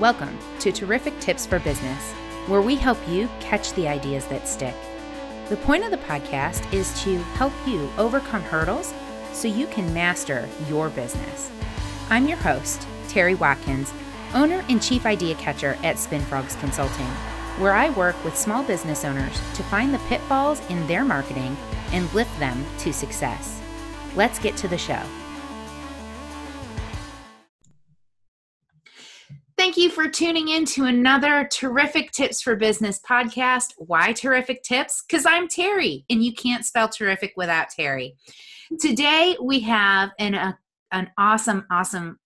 Welcome to Terrific Tips for Business, where we help you catch the ideas that stick. The point of the podcast is to help you overcome hurdles so you can master your business. I'm your host, Terry Watkins, owner and chief idea catcher at SpinFrogs Consulting, where I work with small business owners to find the pitfalls in their marketing and lift them to success. Let's get to the show. Thank you for tuning in to another Terrific Tips for Business podcast. Why Terrific Tips? Because I'm Terry, and you can't spell terrific without Terry. Today, we have an, uh, an awesome, awesome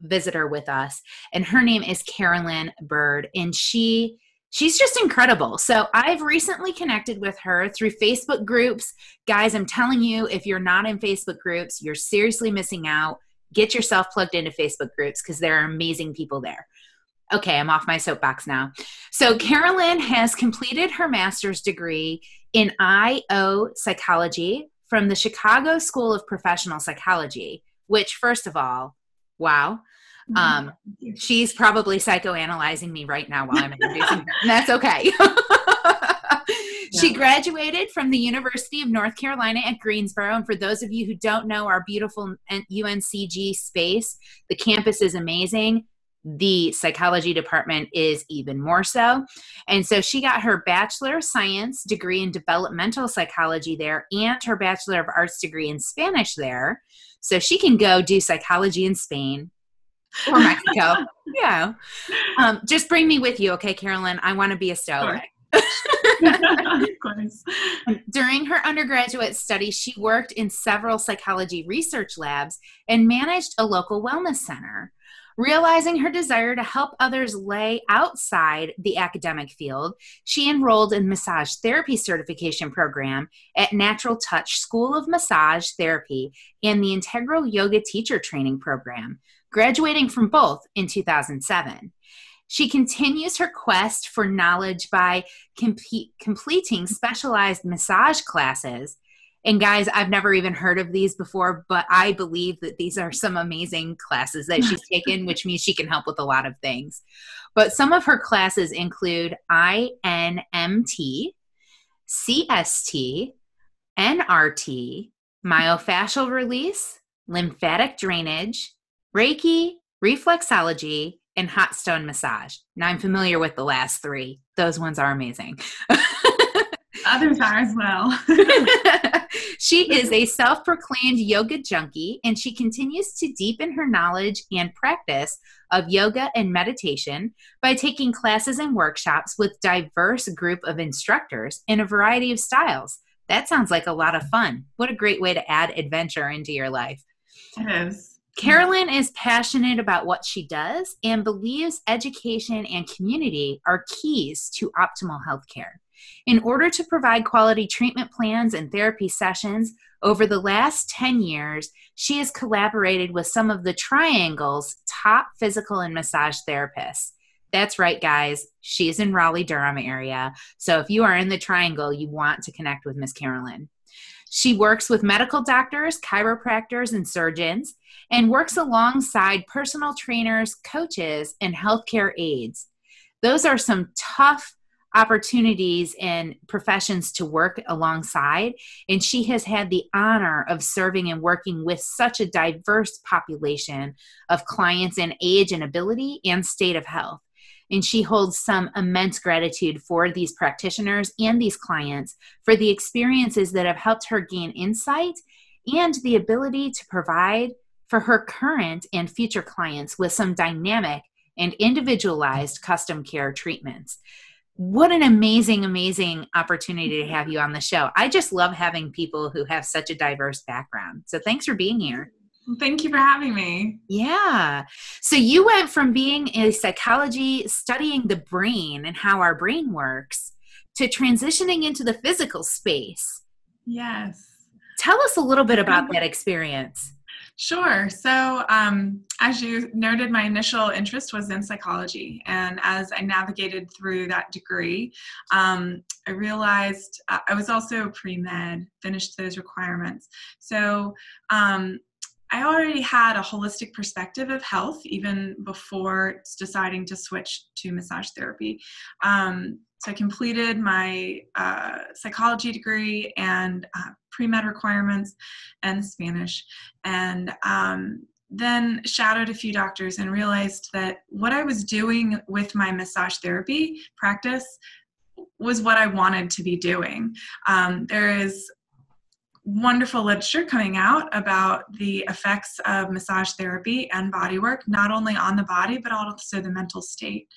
visitor with us, and her name is Carolyn Bird, and she she's just incredible. So I've recently connected with her through Facebook groups. Guys, I'm telling you, if you're not in Facebook groups, you're seriously missing out get yourself plugged into Facebook groups because there are amazing people there. Okay, I'm off my soapbox now. So, Carolyn has completed her master's degree in IO psychology from the Chicago School of Professional Psychology, which, first of all, wow. Mm-hmm. Um, she's probably psychoanalyzing me right now while I'm introducing her. And that's okay. She graduated from the University of North Carolina at Greensboro. And for those of you who don't know our beautiful UNCG space, the campus is amazing. The psychology department is even more so. And so she got her Bachelor of Science degree in developmental psychology there and her Bachelor of Arts degree in Spanish there. So she can go do psychology in Spain or Mexico. yeah. Um, just bring me with you, okay, Carolyn? I want to be a stowaway. Sure. During her undergraduate studies, she worked in several psychology research labs and managed a local wellness center. Realizing her desire to help others lay outside the academic field, she enrolled in massage therapy certification program at Natural Touch School of Massage Therapy and the Integral Yoga Teacher Training Program, graduating from both in 2007. She continues her quest for knowledge by completing specialized massage classes. And guys, I've never even heard of these before, but I believe that these are some amazing classes that she's taken, which means she can help with a lot of things. But some of her classes include INMT, CST, NRT, myofascial release, lymphatic drainage, Reiki, reflexology, and hot stone massage. Now I'm familiar with the last three. Those ones are amazing. Others are as well. she is a self proclaimed yoga junkie and she continues to deepen her knowledge and practice of yoga and meditation by taking classes and workshops with diverse group of instructors in a variety of styles. That sounds like a lot of fun. What a great way to add adventure into your life. It is. Carolyn is passionate about what she does and believes education and community are keys to optimal healthcare. In order to provide quality treatment plans and therapy sessions, over the last 10 years, she has collaborated with some of the Triangle's top physical and massage therapists. That's right, guys. She's in Raleigh, Durham area. So if you are in the Triangle, you want to connect with Miss Carolyn. She works with medical doctors, chiropractors, and surgeons, and works alongside personal trainers, coaches, and healthcare aides. Those are some tough opportunities and professions to work alongside. And she has had the honor of serving and working with such a diverse population of clients in age and ability and state of health. And she holds some immense gratitude for these practitioners and these clients for the experiences that have helped her gain insight and the ability to provide for her current and future clients with some dynamic and individualized custom care treatments. What an amazing, amazing opportunity to have you on the show. I just love having people who have such a diverse background. So thanks for being here. Thank you for having me. Yeah. So you went from being a psychology, studying the brain and how our brain works, to transitioning into the physical space. Yes. Tell us a little bit about that experience. Sure. So, um, as you noted, my initial interest was in psychology. And as I navigated through that degree, um, I realized uh, I was also pre med, finished those requirements. So, um, I already had a holistic perspective of health even before deciding to switch to massage therapy. Um, so I completed my uh, psychology degree and uh, pre med requirements and Spanish. And um, then shadowed a few doctors and realized that what I was doing with my massage therapy practice was what I wanted to be doing. Um, there is wonderful literature coming out about the effects of massage therapy and body work, not only on the body, but also the mental state.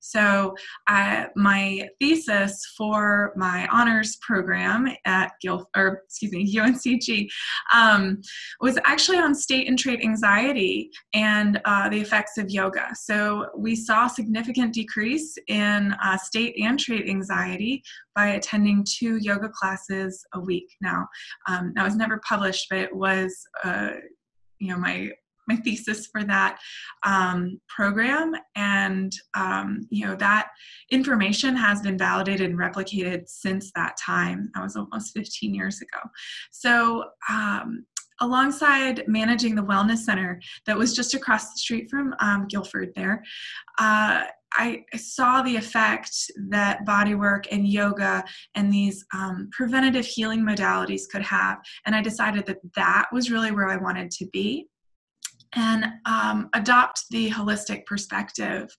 So, uh, my thesis for my honors program at or excuse me, UNCG, um, was actually on state and trait anxiety and uh, the effects of yoga. So, we saw significant decrease in uh, state and trait anxiety by attending two yoga classes a week. Now, um, that was never published, but it was, uh, you know, my my thesis for that um, program. And um, you know that information has been validated and replicated since that time. That was almost 15 years ago. So um, alongside managing the wellness center that was just across the street from um, guilford there uh, I saw the effect that bodywork and yoga and these um, preventative healing modalities could have. And I decided that that was really where I wanted to be and um, adopt the holistic perspective.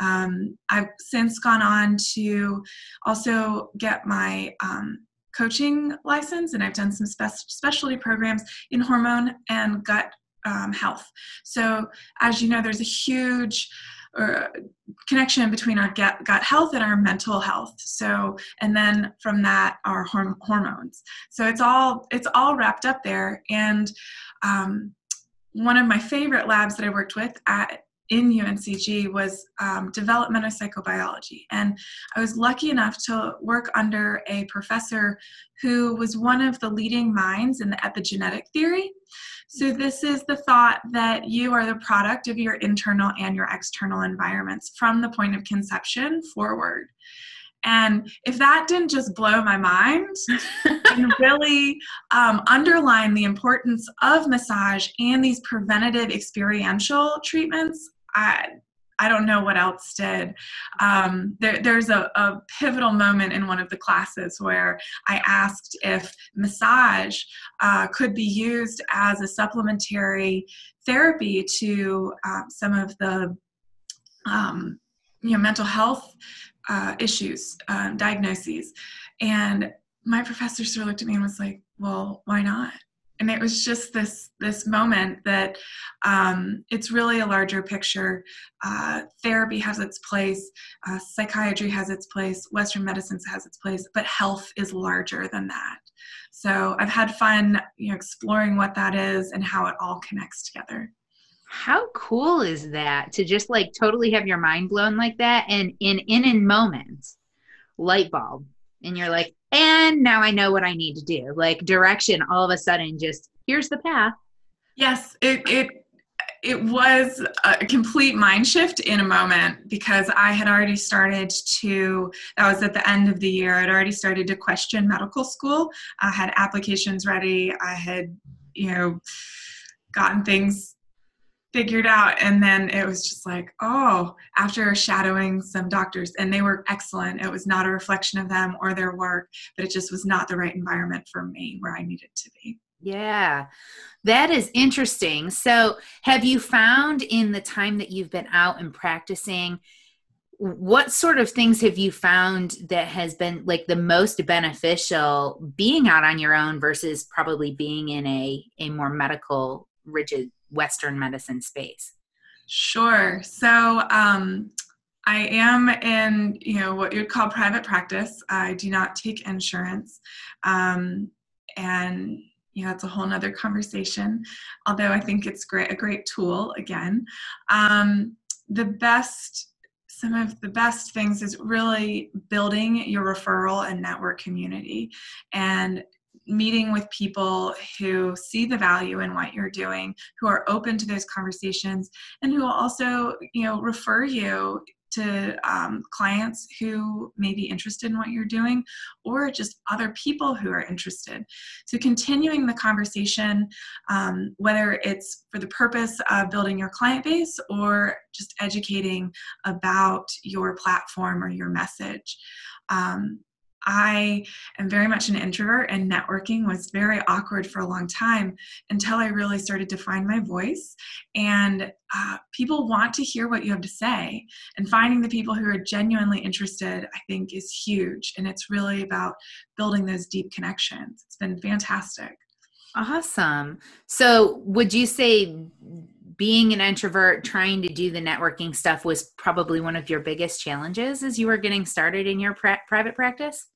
Um, I've since gone on to also get my um, coaching license, and I've done some spe- specialty programs in hormone and gut um, health. So, as you know, there's a huge uh, connection between our gut, gut health and our mental health so and then from that our horm- hormones so it's all it's all wrapped up there and um, one of my favorite labs that I worked with at in UNCG was um, developmental psychobiology. And I was lucky enough to work under a professor who was one of the leading minds in the epigenetic theory. So, this is the thought that you are the product of your internal and your external environments from the point of conception forward. And if that didn't just blow my mind and really um, underline the importance of massage and these preventative experiential treatments, I, I don't know what else did. Um, there, there's a, a, pivotal moment in one of the classes where I asked if massage uh, could be used as a supplementary therapy to uh, some of the um, you know mental health uh, issues, um, diagnoses. And my professor sort of looked at me and was like, well, why not? And it was just this this moment that um, it's really a larger picture. Uh, therapy has its place, uh, psychiatry has its place, Western medicine has its place, but health is larger than that. So I've had fun, you know, exploring what that is and how it all connects together. How cool is that to just like totally have your mind blown like that and in in in moments light bulb and you're like and now I know what I need to do. Like direction all of a sudden just here's the path. Yes, it it it was a complete mind shift in a moment because I had already started to, that was at the end of the year, I'd already started to question medical school. I had applications ready. I had, you know, gotten things figured out and then it was just like oh after shadowing some doctors and they were excellent. It was not a reflection of them or their work but it just was not the right environment for me where i needed to be. Yeah that is interesting. So have you found in the time that you've been out and practicing what sort of things have you found that has been like the most beneficial being out on your own versus probably being in a a more medical rigid Western medicine space? Sure. So um, I am in, you know, what you'd call private practice. I do not take insurance. Um, and you know, it's a whole nother conversation, although I think it's great, a great tool again. Um, the best some of the best things is really building your referral and network community and meeting with people who see the value in what you're doing who are open to those conversations and who will also you know refer you to um, clients who may be interested in what you're doing or just other people who are interested. So, continuing the conversation, um, whether it's for the purpose of building your client base or just educating about your platform or your message. Um, I am very much an introvert, and networking was very awkward for a long time until I really started to find my voice. And uh, people want to hear what you have to say, and finding the people who are genuinely interested, I think, is huge. And it's really about building those deep connections. It's been fantastic. Awesome. So, would you say being an introvert trying to do the networking stuff was probably one of your biggest challenges as you were getting started in your private practice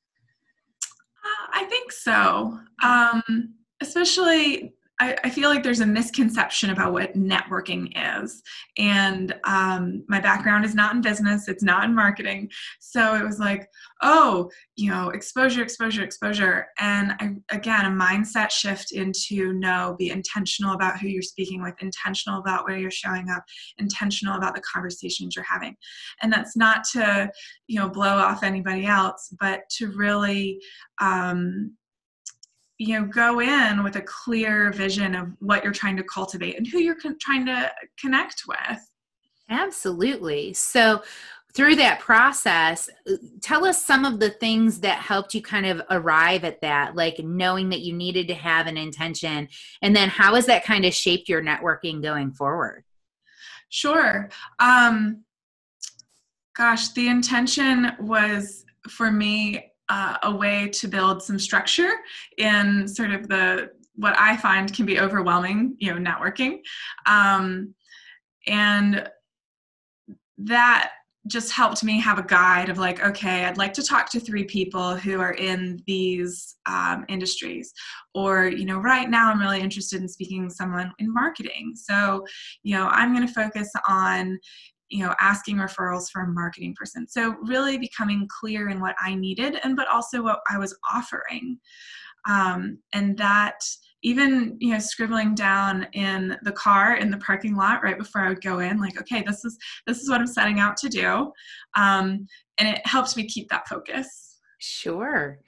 I think so. Um, especially, I, I, feel like there's a misconception about what networking is. And um, my background is not in business, it's not in marketing. So it was like, oh, you know, exposure, exposure, exposure. And I, again, a mindset shift into no, be intentional about who you're speaking with, intentional about where you're showing up, intentional about the conversations you're having. And that's not to, you know, blow off anybody else, but to really, um, you know go in with a clear vision of what you're trying to cultivate and who you're con- trying to connect with. Absolutely. So through that process uh, tell us some of the things that helped you kind of arrive at that like knowing that you needed to have an intention and then how has that kind of shaped your networking going forward? Sure. Um gosh the intention was for me uh, a way to build some structure in sort of the what I find can be overwhelming, you know, networking, um, and that just helped me have a guide of like okay i'd like to talk to three people who are in these um, industries. Or you know right now i'm really interested in speaking to someone in marketing. So you know i'm going to focus on you know asking referrals for a marketing person. So really becoming clear in what i needed and but also what i was offering. Um, and that even you know scribbling down in the car in the parking lot right before i would go in like okay this is this is what i'm setting out to do. Um, and it helps me keep that focus. Sure.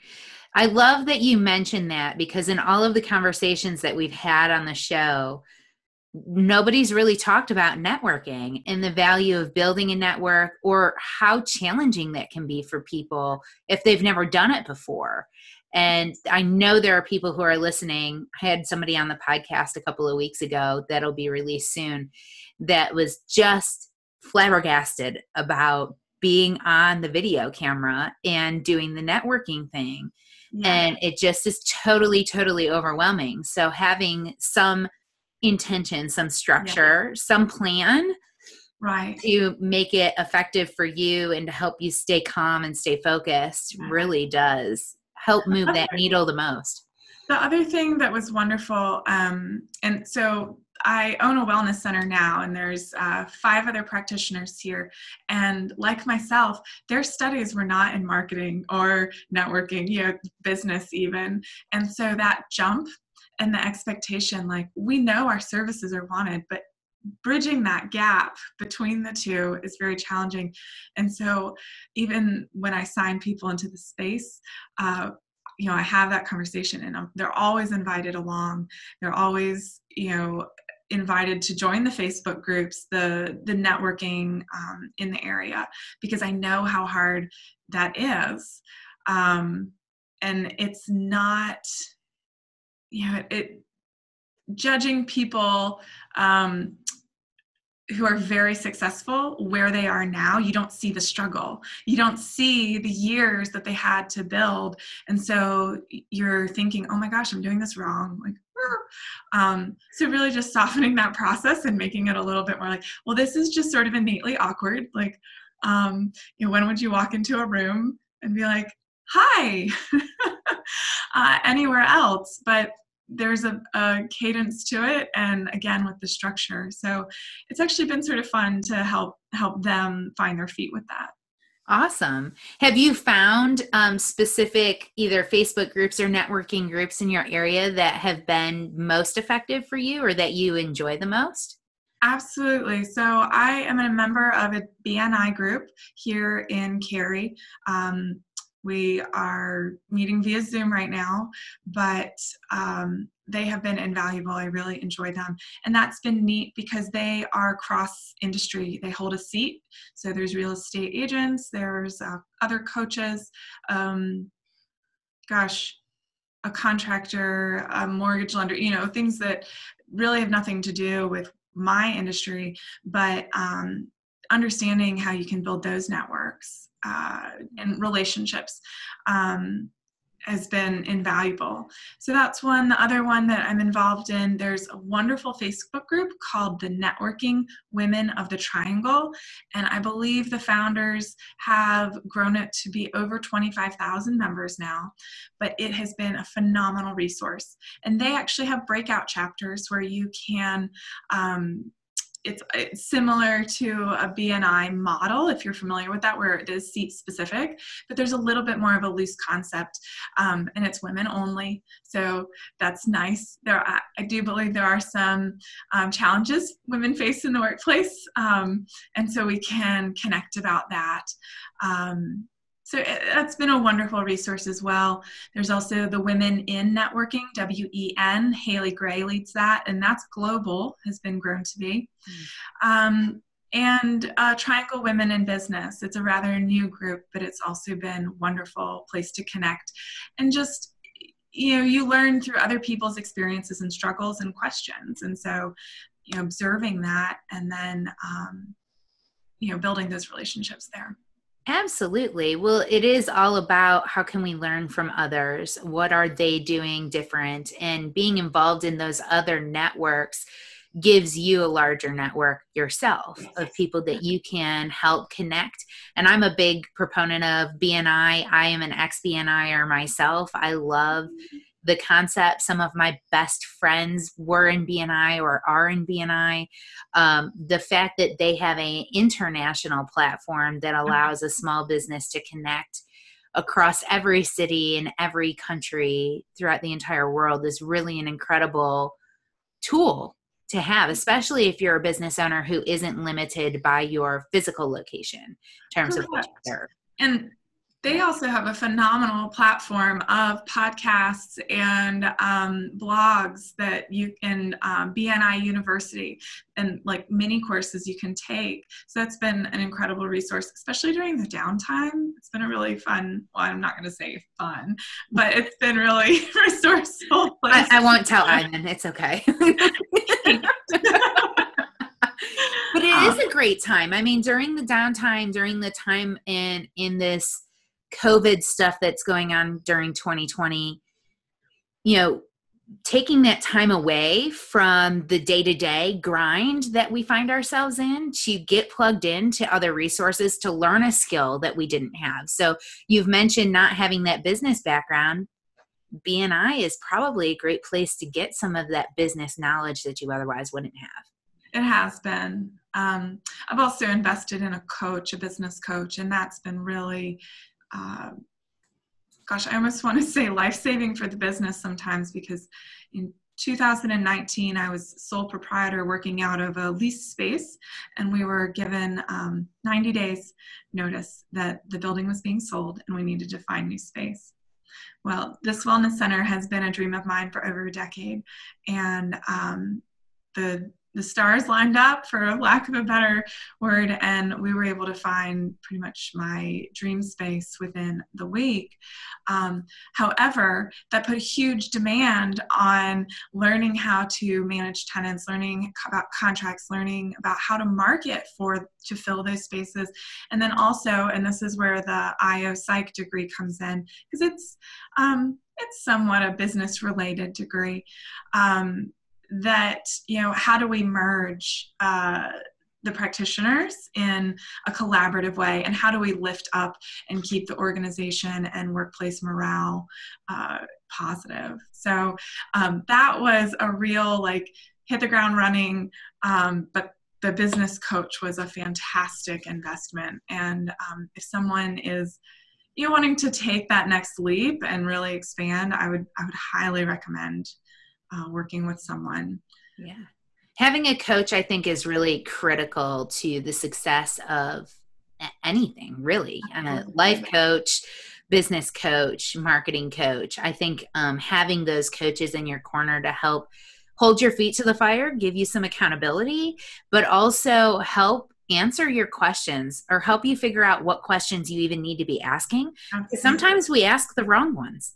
I love that you mentioned that because in all of the conversations that we've had on the show nobody's really talked about networking and the value of building a network or how challenging that can be for people if they've never done it before. And I know there are people who are listening. I had somebody on the podcast a couple of weeks ago that'll be released soon that was just flabbergasted about being on the video camera and doing the networking thing. Yeah. And it just is totally, totally overwhelming. So having some intention, some structure, yeah. some plan right to make it effective for you and to help you stay calm and stay focused really does help move that needle the most the other thing that was wonderful um, and so I own a wellness center now, and there's uh, five other practitioners here. And like myself, their studies were not in marketing or networking, you know, business even. And so that jump and the expectation like we know our services are wanted but bridging that gap between the two is very challenging. And so even when i sign people into the space uh, you know i have that conversation and I'm, they're always invited along. They're always you know invited to join the facebook groups the the networking um, in the area because i know how hard that is. Um, and it's not you know, it, judging people um, who are very successful where they are now you don't see the struggle. You don't see the years that they had to build. And so you're thinking oh my gosh i'm doing this wrong. Like um, so really just softening that process and making it a little bit more like well this is just sort of innately awkward. Like um, you know when would you walk into a room and be like hi. Uh, anywhere else. But there's a, a, cadence to it and again with the structure so it's actually been sort of fun to help help them find their feet with that awesome have you found um, specific either facebook groups or networking groups in your area that have been most effective for you or that you enjoy the most Absolutely. So I am a member of a BNI group here in Cary. Um, we are meeting via Zoom right now, but um, they have been invaluable. I really enjoy them. And that's been neat because they are cross industry. They hold a seat. So there's real estate agents, there's uh, other coaches, um, gosh, a contractor, a mortgage lender, you know, things that really have nothing to do with my industry, but um, understanding how you can build those networks uh, and relationships um, has been invaluable. So that's one. The other one that I'm involved in, there's a wonderful Facebook group called the Networking Women of the Triangle. And I believe the founders have grown it to be over 25,000 members now. But it has been a phenomenal resource. And they actually have breakout chapters where you can um, it's, it's similar to a BNI model, if you're familiar with that, where it is seat specific, but there's a little bit more of a loose concept, um, and it's women only. So that's nice. There, I do believe there are some um, challenges women face in the workplace, um, and so we can connect about that. Um, so eh, that's been a wonderful resource as well. There's also the Women in Networking, WEN. Haley Gray leads that, and that's global, has been grown to be. Mm. Um, and uh, Triangle Women in Business. It's a rather new group, but it's also been wonderful place to connect. And just, you know, you learn through other people's experiences and struggles and questions. And so, you know, observing that and then, um, you know, building those relationships there. Absolutely. Well, it is all about how can we learn from others? What are they doing different? And being involved in those other networks gives you a larger network yourself of people that you can help connect. And I'm a big proponent of BNI. I am an ex BNIer myself. I love mm-hmm. The concept. Some of my best friends were in BNI or are in BNI. Um, the fact that they have an international platform that mm-hmm. allows a small business to connect across every city and every country throughout the entire world is really an incredible tool to have, especially if you're a business owner who isn't limited by your physical location in terms Correct. of what you serve. And they also have a phenomenal platform of podcasts and um, blogs that you can um, BNI University and like mini courses you can take. So that's been an incredible resource, especially during the downtime. It's been a really fun. Well, I'm not going to say fun, but it's been really resourceful. I, I, won't tell Ivan. It's okay. but it is um, a great time. I mean, during the downtime, during the time in in this COVID stuff that's going on during 2020, you know, taking that time away from the day to day grind that we find ourselves in to get plugged into other resources to learn a skill that we didn't have. So, you've mentioned not having that business background. BNI is probably a great place to get some of that business knowledge that you otherwise wouldn't have. It has been. Um, I've also invested in a coach, a business coach, and that's been really uh, gosh, I almost want to say life saving for the business sometimes because in 2019, I was sole proprietor working out of a leased space, and we were given um, 90 days notice that the building was being sold and we needed to find new space. Well, this wellness center has been a dream of mine for over a decade, and um, the the stars lined up for lack of a better word and we were able to find pretty much my dream space within the week. Um, however that put a huge demand on learning how to manage tenants learning about contracts learning about how to market for to fill those spaces. And then also and this is where the io psych degree comes in because it's um, it's somewhat a business related degree. Um, that you know how do we merge uh, the practitioners in a collaborative way? And how do we lift up and keep the organization and workplace morale uh, positive? So um, that was a real like hit the ground running um, but the business coach was a fantastic investment. And um, if someone is you know, wanting to take that next leap and really expand i would i would highly recommend uh, working with someone. Yeah. having a coach i think is really critical to the success of anything really. A life coach business coach marketing coach. I think um, having those coaches in your corner to help hold your feet to the fire give you some accountability but also help answer your questions or help you figure out what questions you even need to be asking. Sometimes we ask the wrong ones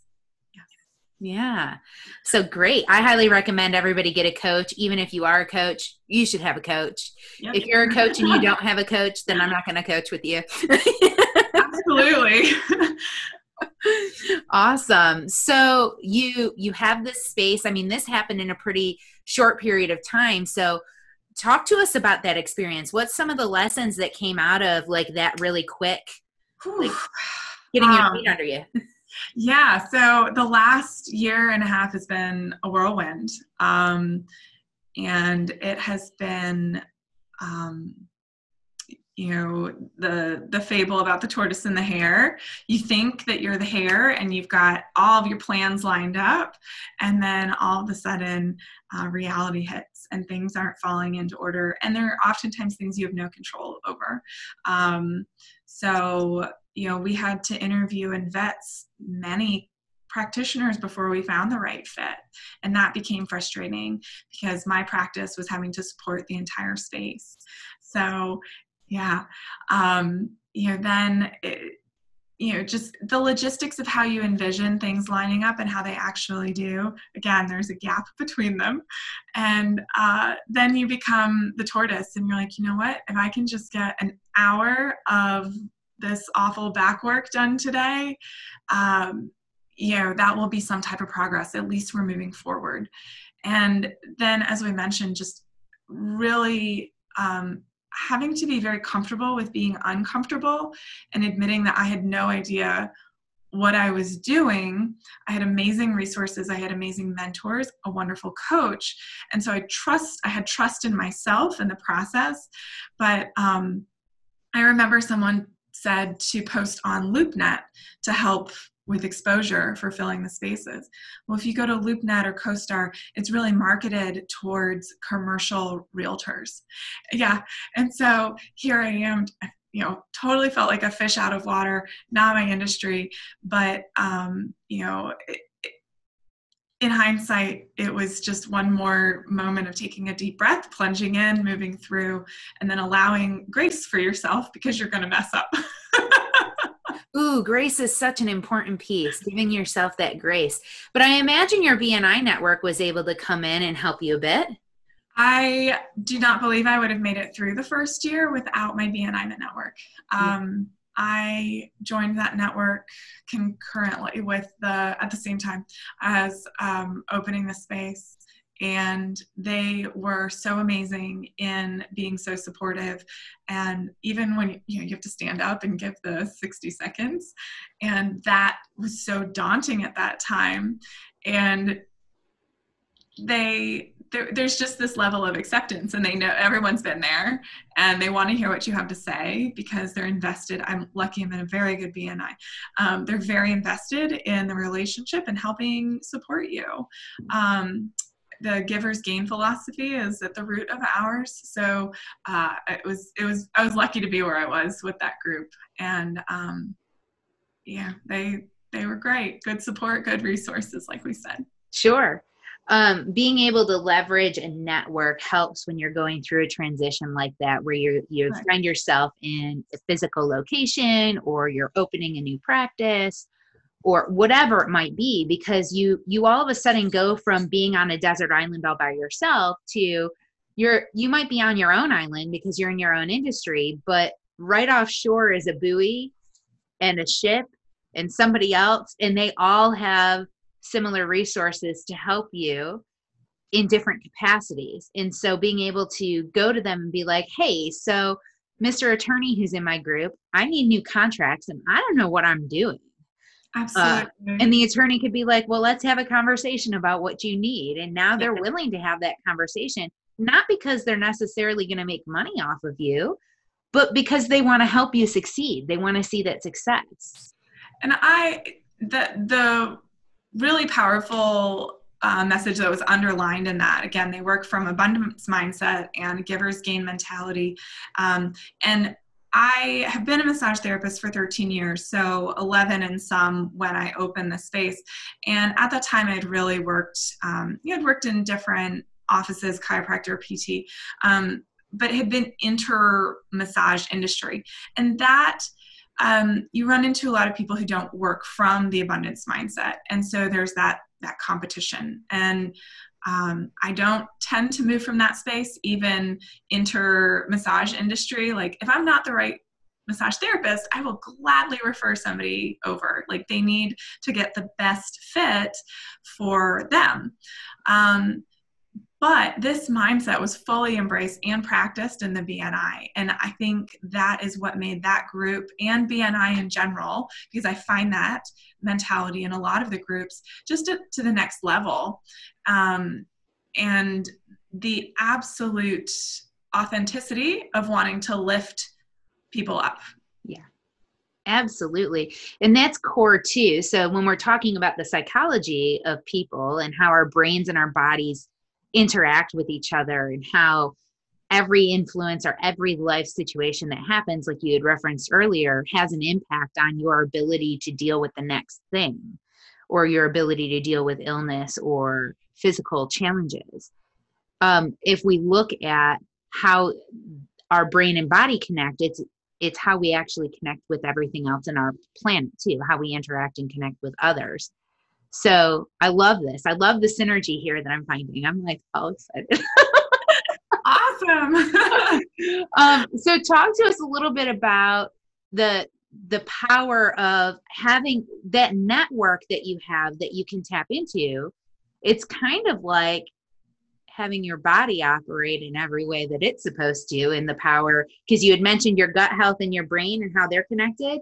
yeah. So great. I highly recommend everybody get a coach. Even if you are a coach, you should have a coach. Yep. If you're a coach and you don't have a coach, then I'm not going to coach with you. Absolutely. awesome. So you you have this space. I mean, this happened in a pretty short period of time. So talk to us about that experience. What's some of the lessons that came out of like that really quick like getting your feet um, under you? Yeah, so the last year and a half has been a whirlwind. Um, and it has been, um, you know, the the fable about the tortoise and the hare. You think that you're the hare and you've got all of your plans lined up, and then all of a sudden, uh, reality hits and things aren't falling into order. And there are oftentimes things you have no control over. Um, so you know, we had to interview and vet many practitioners before we found the right fit. And that became frustrating because my practice was having to support the entire space. So, yeah, um, you know, then, it, you know, just the logistics of how you envision things lining up and how they actually do. Again, there's a gap between them. And uh, then you become the tortoise and you're like, you know what? If I can just get an hour of this awful back work done today, um, you know, that will be some type of progress. At least we're moving forward. And then, as we mentioned, just really um, having to be very comfortable with being uncomfortable and admitting that I had no idea what I was doing. I had amazing resources, I had amazing mentors, a wonderful coach. And so I trust, I had trust in myself and the process. But um, I remember someone said to post on LoopNet to help with exposure for filling the spaces. Well, if you go to LoopNet or CoStar, it's really marketed towards commercial realtors. Yeah. And so here I am, you know, totally felt like a fish out of water, not my industry, but, um, you know, it, in hindsight, it was just one more moment of taking a deep breath, plunging in, moving through, and then allowing grace for yourself because you're going to mess up. Ooh, grace is such an important piece, giving yourself that grace. But I imagine your BNI network was able to come in and help you a bit. I do not believe I would have made it through the first year without my BNI network. Um, I joined that network concurrently with the at the same time as um, opening the space, and they were so amazing in being so supportive. And even when you know you have to stand up and give the sixty seconds, and that was so daunting at that time, and they there, there's just this level of acceptance and they know everyone's been there and they want to hear what you have to say because they're invested. I'm lucky i'm in a very good bni um, they're very invested in the relationship and helping support you. Um, the giver's gain philosophy is at the root of ours. So uh, it was it was i was lucky to be where i was with that group and um, yeah they they were great. Good support good resources like we said. Sure um, being able to leverage a network helps when you're going through a transition like that where you you right. find yourself in a physical location or you're opening a new practice or whatever it might be because you you all of a sudden go from being on a desert island all by yourself to you're you might be on your own island because you're in your own industry but right offshore is a buoy and a ship and somebody else and they all have similar resources to help you in different capacities. And so being able to go to them and be like, hey, so Mr. Attorney who's in my group, I need new contracts and I don't know what I'm doing. Absolutely. Uh, and the attorney could be like, well, let's have a conversation about what you need. And now they're willing to have that conversation, not because they're necessarily going to make money off of you, but because they want to help you succeed. They want to see that success. And I, the, the, really powerful uh, message that was underlined in that. Again, they work from abundance mindset and giver's gain mentality. Um, and I have been a massage therapist for 13 years, so 11 and some when I opened the space. And at that time, I'd really worked, um, you had worked in different offices, chiropractor, PT, um, but had been inter massage industry. And that um, you run into a lot of people who don't work from the abundance mindset. And so there's that that competition. And um, I don't tend to move from that space, even inter massage industry. Like if I'm not the right massage therapist, I will gladly refer somebody over. Like they need to get the best fit for them. Um, but this mindset was fully embraced and practiced in the BNI. And I think that is what made that group and BNI in general, because I find that mentality in a lot of the groups just to, to the next level. Um, and the absolute authenticity of wanting to lift people up. Yeah. Absolutely. And that's core too. So when we're talking about the psychology of people and how our brains and our bodies interact with each other and how every influence or every life situation that happens, like you had referenced earlier, has an impact on your ability to deal with the next thing or your ability to deal with illness or physical challenges. Um, if we look at how our brain and body connect, it's it's how we actually connect with everything else in our planet too, how we interact and connect with others. So I love this. I love the synergy here that I'm finding. I'm like all excited. awesome. um, so talk to us a little bit about the the power of having that network that you have that you can tap into. It's kind of like having your body operate in every way that it's supposed to in the power because you had mentioned your gut health and your brain and how they're connected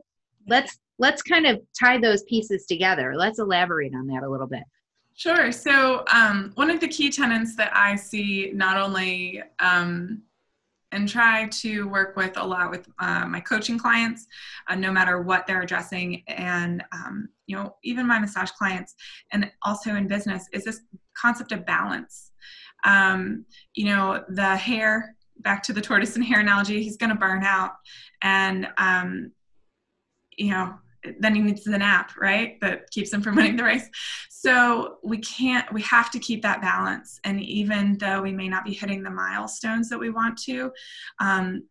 let's let's kind of tie those pieces together. Let's elaborate on that a little bit. Sure. So, um, one of the key tenets that I see not only um, and try to work with a lot with uh, my coaching clients, uh, no matter what they're addressing, and um, you know, even my massage clients, and also in business, is this concept of balance. Um, you know, the hare. Back to the tortoise and hare analogy, he's going to burn out, and um, you know then he needs the nap, right? That keeps him from winning the race. So we can't, we have to keep that balance. And even though we may not be hitting the milestones that we want to, um,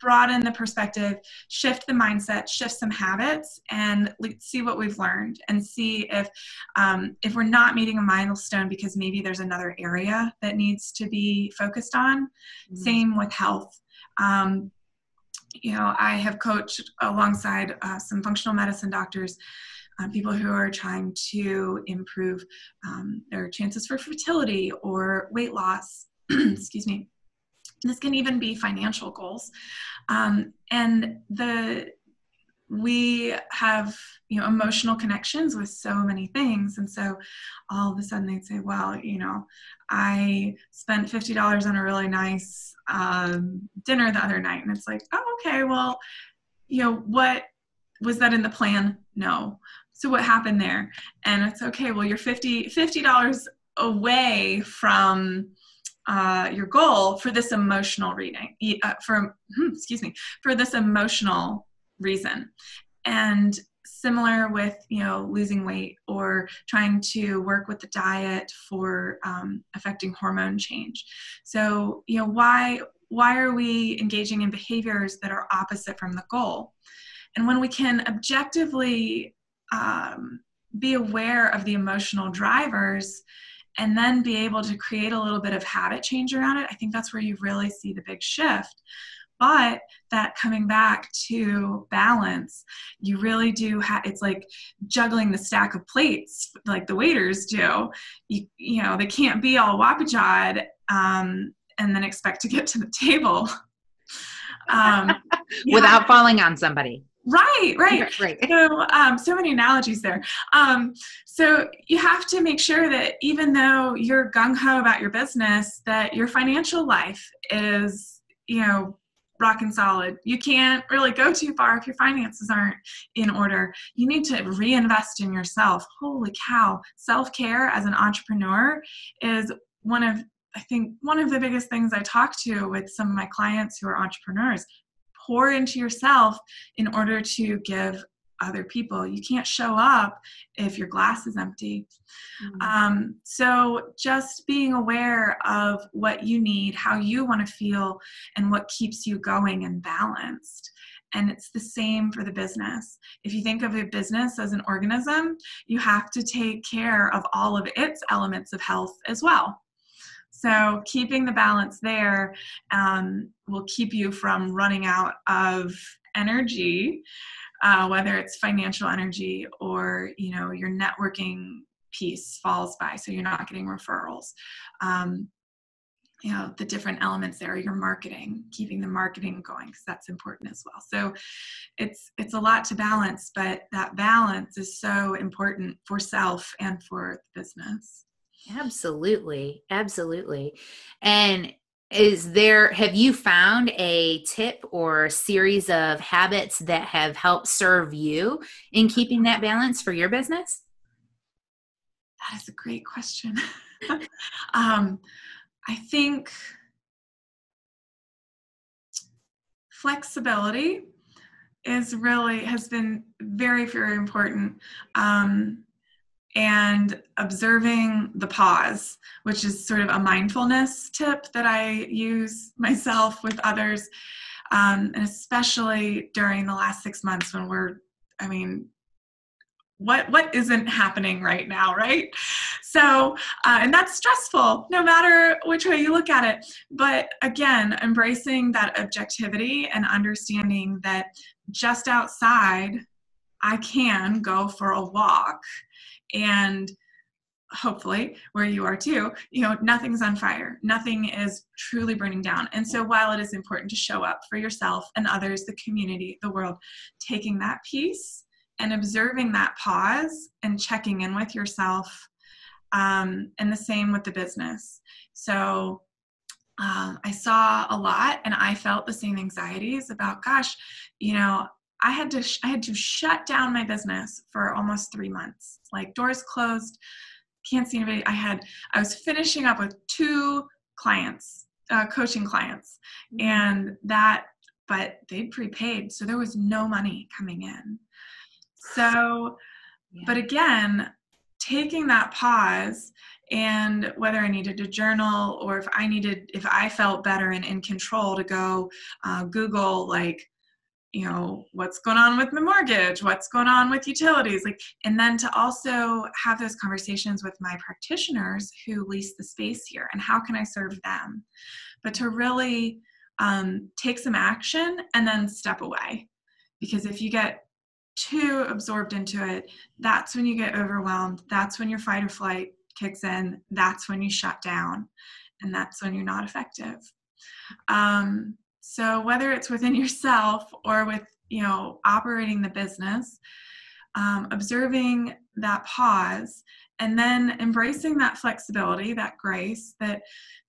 broaden the perspective, shift the mindset, shift some habits, and see what we've learned, and see if um, if we're not meeting a milestone because maybe there's another area that needs to be focused on. Mm-hmm. Same with health. Um, you know, I have coached alongside uh, some functional medicine doctors, uh, people who are trying to improve um, their chances for fertility or weight loss. Excuse me. This can even be financial goals. Um, and the we have you know emotional connections with so many things. And so all of a sudden they'd say well you know i spent $50 on a really nice um, dinner the other night. And it's like oh okay well you know what was that in the plan? No. So what happened there? And it's okay well you're 50 $50 away from uh, your goal for this emotional reading uh, for hmm, excuse me for this emotional reason. And similar with you know losing weight or trying to work with the diet for um, affecting hormone change. So you know why why are we engaging in behaviors that are opposite from the goal? And when we can objectively um, be aware of the emotional drivers and then be able to create a little bit of habit change around it i think that's where you really see the big shift but that coming back to balance you really do have it's like juggling the stack of plates like the waiters do you, you know they can't be all wapajawed um, and then expect to get to the table um, without falling on somebody Right, right. right. So, um, so many analogies there. Um, so you have to make sure that even though you're gung ho about your business, that your financial life is, you know, rock and solid. You can't really go too far if your finances aren't in order. You need to reinvest in yourself. Holy cow. Self care as an entrepreneur is one of, I think, one of the biggest things I talk to with some of my clients who are entrepreneurs. Pour into yourself in order to give other people. You can't show up if your glass is empty. Mm-hmm. Um, so, just being aware of what you need, how you want to feel, and what keeps you going and balanced. And it's the same for the business. If you think of a business as an organism, you have to take care of all of its elements of health as well. So, keeping the balance there um, will keep you from running out of energy uh, whether it's financial energy or you know your networking piece falls by so you're not getting referrals. Um, you know the different elements there your marketing keeping the marketing going because that's important as well. So it's it's a lot to balance but that balance is so important for self and for business. Absolutely. Absolutely. And is there have you found a tip or series of habits that have helped serve you in keeping that balance for your business? That is a great question. Um, i think flexibility is really has been very very important. Um, and observing the pause, which is sort of a mindfulness tip that I use myself with others, um, and especially during the last six months when we're, I mean, what what isn't happening right now, right? So, uh, and that's stressful, no matter which way you look at it. But again, embracing that objectivity and understanding that just outside, I can go for a walk and hopefully where you are too you know nothing's on fire. Nothing is truly burning down. And so while it is important to show up for yourself and others the community the world taking that piece and observing that pause and checking in with yourself um, and the same with the business. So um, i saw a lot and i felt the same anxieties about gosh you know I had to sh- I had to shut down my business for almost three months. Like doors closed, can't see anybody. I had I was finishing up with two clients, uh, coaching clients, mm-hmm. and that but they'd prepaid, so there was no money coming in. So, yeah. but again, taking that pause and whether I needed to journal or if I needed, if I felt better and in control to go uh, Google like you know what's going on with my mortgage? What's going on with utilities? Like and then to also have those conversations with my practitioners who lease the space here and how can i serve them? But to really um, take some action and then step away. Because if you get too absorbed into it that's when you get overwhelmed that's when your fight or flight kicks in that's when you shut down and that's when you're not effective. Um, so whether it's within yourself or with you know operating the business, um, observing that pause, and then embracing that flexibility, that grace that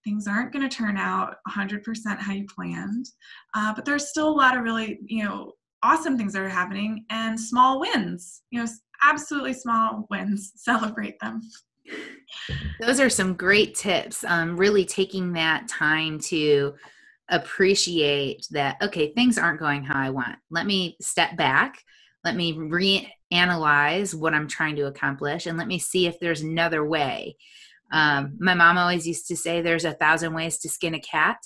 things aren't going to turn out 100% how you planned, uh, but there's still a lot of really you know awesome things that are happening and small wins. You know, absolutely small wins. Celebrate them. Those are some great tips. Um, really taking that time to appreciate that okay things aren't going how i want. Let me step back. Let me reanalyze what i'm trying to accomplish and let me see if there's another way. Um, my mom always used to say there's a thousand ways to skin a cat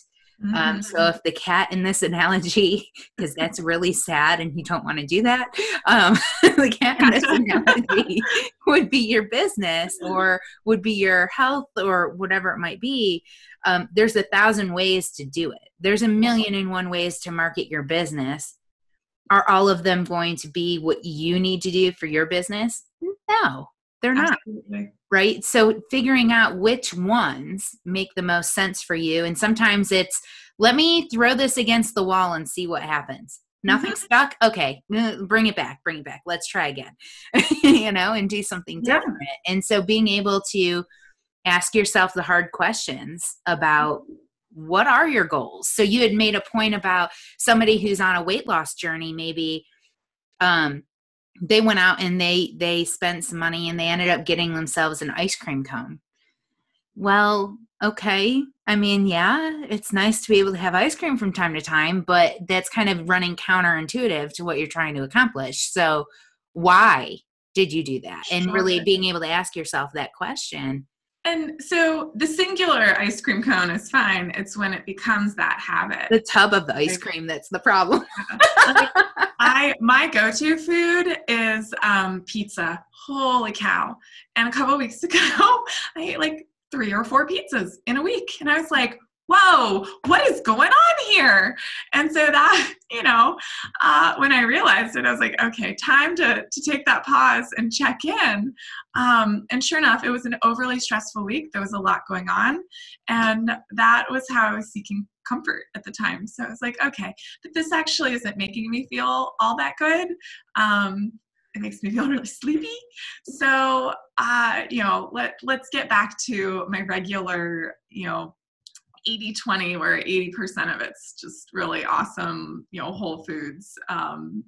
mm-hmm. Um, so if the cat in this analogy, because that's really sad and you don't want to do that, um, the cat in this analogy would be your business or would be your health or whatever it might be. Um, there's a thousand ways to do it. There's a million and one ways to market your business. Are all of them going to be what you need to do for your business? No, they're not. Absolutely. Right. So figuring out which ones make the most sense for you. And sometimes it's, let me throw this against the wall and see what happens. Nothing mm-hmm. stuck. Okay, uh, bring it back. Bring it back. Let's try again. you know, and do something different. Yeah. And so being able to ask yourself the hard questions about what are your goals so you had made a point about somebody who's on a weight loss journey maybe um they went out and they they spent some money and they ended up getting themselves an ice cream cone well okay i mean yeah it's nice to be able to have ice cream from time to time but that's kind of running counterintuitive to what you're trying to accomplish so why did you do that and really being able to ask yourself that question and so the singular ice cream cone is fine. It's when it becomes that habit. The tub of the ice cream that's the problem. I my go-to food is um, pizza. Holy cow! And a couple weeks ago, I ate like three or four pizzas in a week, and I was like, whoa, what is going on here? And so that, you know, uh, when I realized it, I was like, okay, time to, to take that pause and check in. Um, and sure enough, it was an overly stressful week. There was a lot going on. And that was how I was seeking comfort at the time. So I was like, okay, but this actually isn't making me feel all that good. Um, it makes me feel really sleepy. So, uh, you know, let, let's get back to my regular, you know, 80 20 where 80% of it's just really awesome you know whole foods um,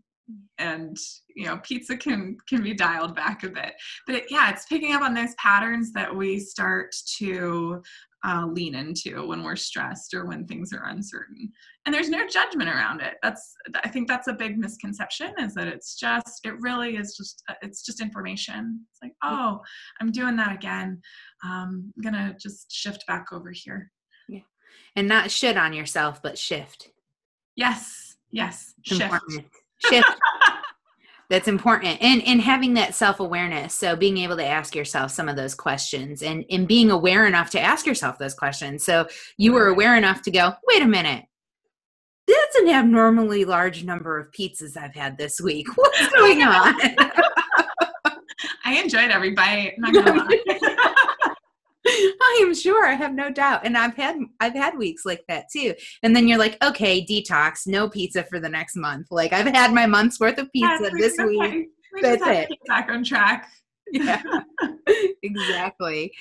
and you know pizza can can be dialed back a bit but it, yeah it's picking up on those patterns that we start to uh, lean into when we're stressed or when things are uncertain. And there's no judgment around it. That's i think that's a big misconception is that it's just it really is just uh, it's just information. It's like oh i'm doing that again. Um, i'm gonna just shift back over here. Yeah, and not shit on yourself, but shift. Yes, yes, shift. Shift. That's important. And and having that self-awareness. So being able to ask yourself some of those questions and, and being aware enough to ask yourself those questions. So you were aware enough to go, wait a minute. That's an abnormally large number of pizzas I've had this week. What's going on? I enjoyed every bite. I am sure. I have no doubt. And I've had I've had weeks like that too. And then you're like, okay, detox, no pizza for the next month. Like I've had my month's worth of pizza this week. We That's it. back on track yeah exactly.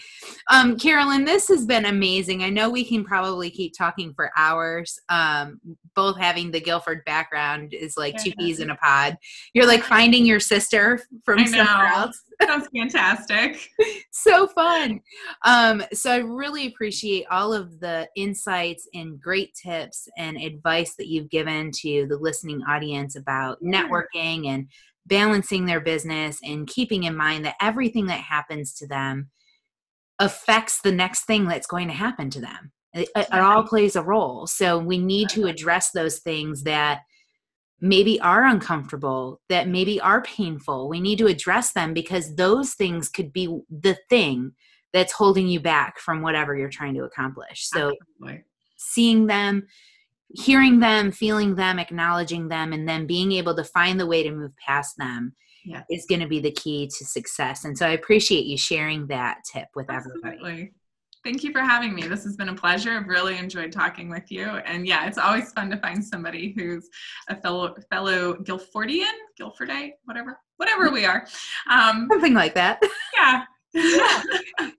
Um carolyn this has been amazing. I know we can probably keep talking for hours um both having the guilford background is like two peas in a pod. You're like finding your sister from somewhere else. Sounds fantastic. So fun. Um so i really appreciate all of the insights and great tips and advice that you've given to the listening audience about networking and balancing their business and keeping in mind that everything that happens to them affects the next thing that's going to happen to them. It, it, all plays a role. So we need to address those things that maybe are uncomfortable, that maybe are painful. We need to address them because those things could be the thing that's holding you back from whatever you're trying to accomplish. So Absolutely. seeing them hearing them, feeling them, acknowledging them, and then being able to find the way to move past them yeah. is going to be the key to success. And so I appreciate you sharing that tip with Absolutely. everybody. Thank you for having me. This has been a pleasure. I've really enjoyed talking with you. And yeah, it's always fun to find somebody who's a fellow fellow Guilfordian, Guilfordite, whatever, whatever we are. Um, Something like that. Yeah.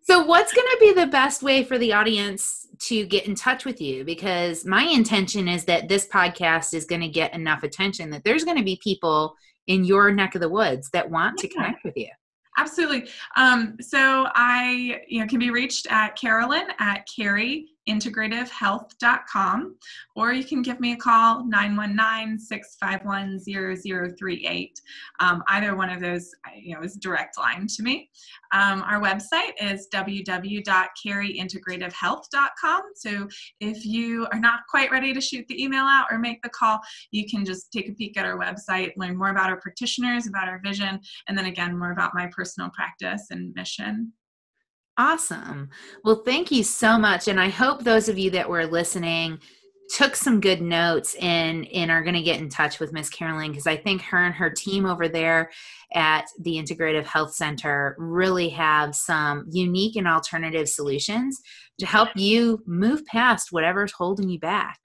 So what's going to be the best way for the audience to get in touch with you? Because my intention is that this podcast is going to get enough attention that there's going to be people in your neck of the woods that want to connect with you. Absolutely. Um, so i you know can be reached at carolyn at cary integrativehealth.com or you can give me a call 919-651-0038 um, either one of those you know is direct line to me. Um, our website is www.caryintegrativehealth.com so if you are not quite ready to shoot the email out or make the call you can just take a peek at our website learn more about our practitioners about our vision and then again more about my personal practice and mission Awesome. Well, thank you so much. And I hope those of you that were listening took some good notes and and are going to get in touch with Miss Carolyn because I think her and her team over there at the Integrative Health Center really have some unique and alternative solutions to help you move past whatever's holding you back.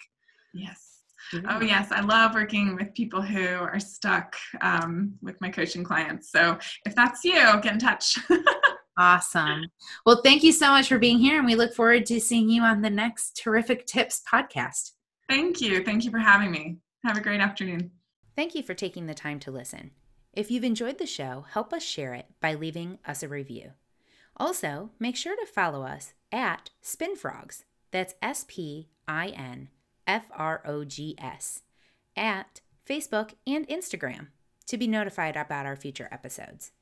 Yes. Oh, yes. I love working with people who are stuck um, with my coaching clients. So if that's you, get in touch. Awesome. Well, thank you so much for being here, and we look forward to seeing you on the next Terrific Tips podcast. Thank you. Thank you for having me. Have a great afternoon. Thank you for taking the time to listen. If you've enjoyed the show, help us share it by leaving us a review. Also, make sure to follow us at SpinFrogs. That's S P I N F R O G S at Facebook and Instagram to be notified about our future episodes.